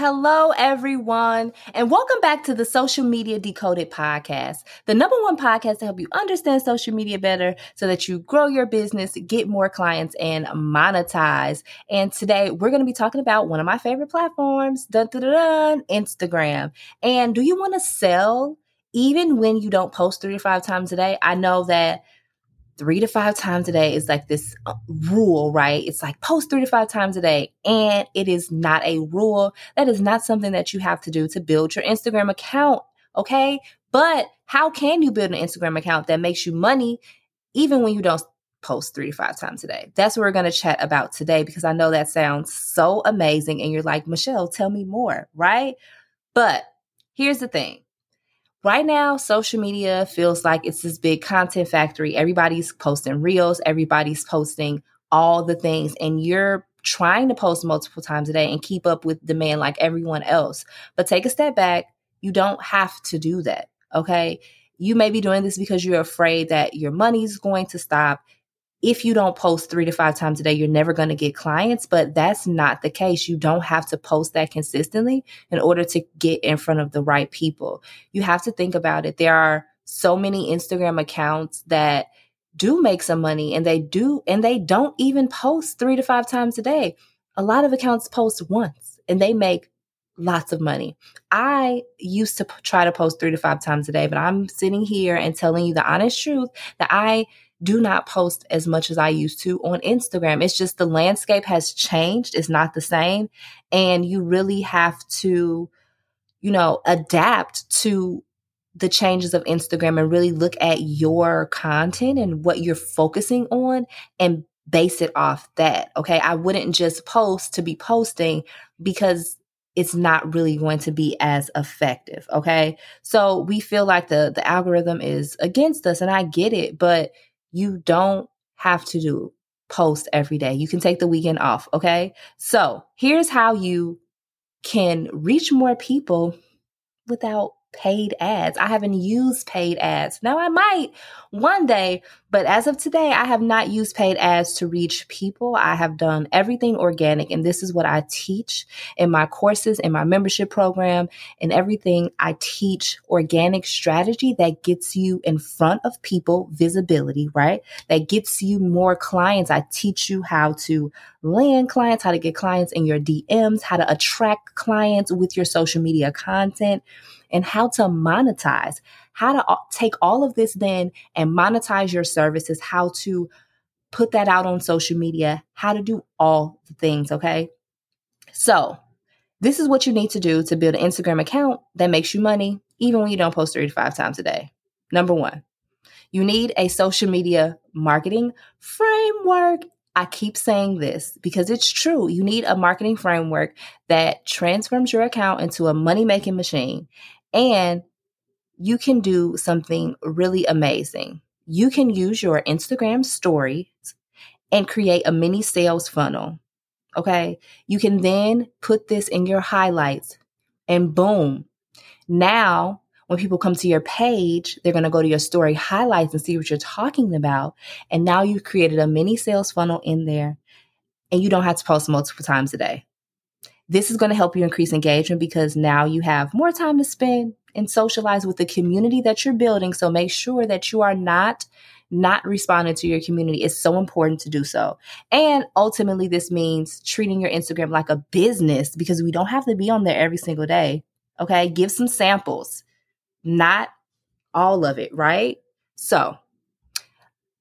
Hello, everyone, and welcome back to the Social Media Decoded podcast, the number one podcast to help you understand social media better so that you grow your business, get more clients, and monetize. And today we're going to be talking about one of my favorite platforms, dun, dun, dun, Instagram. And do you want to sell even when you don't post three to five times a day? I know that three to five times a day is like this uh, rule, right? It's like post three to five times a day. And it is not a rule. That is not something that you have to do to build your Instagram account. Okay. But how can you build an Instagram account that makes you money even when you don't post three to five times a day? That's what we're going to chat about today because I know that sounds so amazing. And you're like, Michelle, tell me more, right? But here's the thing Right now, social media feels like it's this big content factory. Everybody's posting reels, everybody's posting all the things, and you're trying to post multiple times a day and keep up with demand like everyone else. But take a step back. You don't have to do that. Okay. You may be doing this because you're afraid that your money's going to stop if you don't post three to five times a day, you're never going to get clients, but that's not the case. You don't have to post that consistently in order to get in front of the right people. You have to think about it. There are so many Instagram accounts that do make some money and they do, and they don't even post three to five times a day. A lot of accounts post once and they make lots of money. I used to p- try to post three to five times a day, but I'm sitting here and telling you the honest truth that I do not post as much as I used to on Instagram. It's just the landscape has changed. It's not the same. And you really have to, you know, adapt to the changes of Instagram and really look at your content and what you're focusing on and base it off that. Okay. I wouldn't just post to be posting because it's not really going to be as effective. Okay. So we feel like the, the algorithm is against us and I get it, but you don't have to do post every day. You can take the weekend off. Okay. So here's how you can reach more people without paid ads. I haven't used paid ads. Now I might one day, but as of today, I have not used paid ads to reach people. I have done everything organic, and this is what I teach in my courses, in my membership program, and everything. I teach organic strategy that gets you in front of people, visibility, right? That gets you more clients. I teach you how to land clients, how to get clients in your DMs, how to attract clients with your social media content and how to monetize, how to take all of this then and monetize your services, how to put that out on social media, how to do all the things, okay? So, this is what you need to do to build an Instagram account that makes you money, even when you don't post three to five times a day. Number one, you need a social media marketing framework. I keep saying this because it's true. You need a marketing framework that transforms your account into a money making machine. And you can do something really amazing. You can use your Instagram stories and create a mini sales funnel. Okay. You can then put this in your highlights and boom. Now, when people come to your page, they're going to go to your story highlights and see what you're talking about. And now you've created a mini sales funnel in there and you don't have to post multiple times a day. This is going to help you increase engagement because now you have more time to spend and socialize with the community that you're building. So make sure that you are not not responding to your community. It's so important to do so. And ultimately, this means treating your Instagram like a business because we don't have to be on there every single day. Okay. Give some samples, not all of it, right? So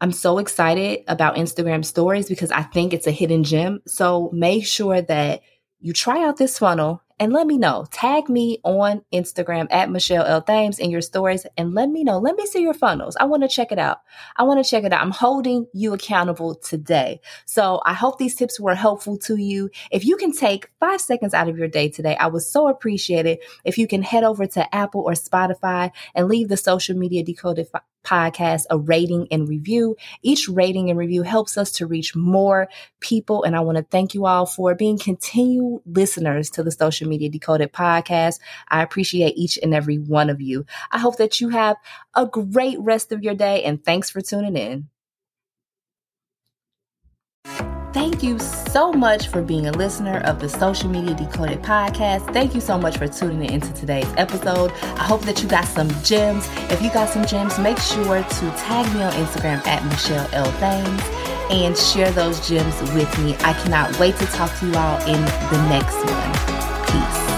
I'm so excited about Instagram stories because I think it's a hidden gem. So make sure that you try out this funnel and let me know. Tag me on Instagram at Michelle L. Thames in your stories and let me know. Let me see your funnels. I want to check it out. I want to check it out. I'm holding you accountable today. So I hope these tips were helpful to you. If you can take five seconds out of your day today, I would so appreciate it if you can head over to Apple or Spotify and leave the social media decoded podcast a rating and review. Each rating and review helps us to reach more people. And I want to thank you all for being continued listeners to the Social Media Decoded podcast. I appreciate each and every one of you. I hope that you have a great rest of your day and thanks for tuning in. Thank you so much for being a listener of the Social Media Decoded podcast. Thank you so much for tuning in into today's episode. I hope that you got some gems. If you got some gems, make sure to tag me on Instagram at Michelle L. Thames and share those gems with me. I cannot wait to talk to you all in the next one. Peace.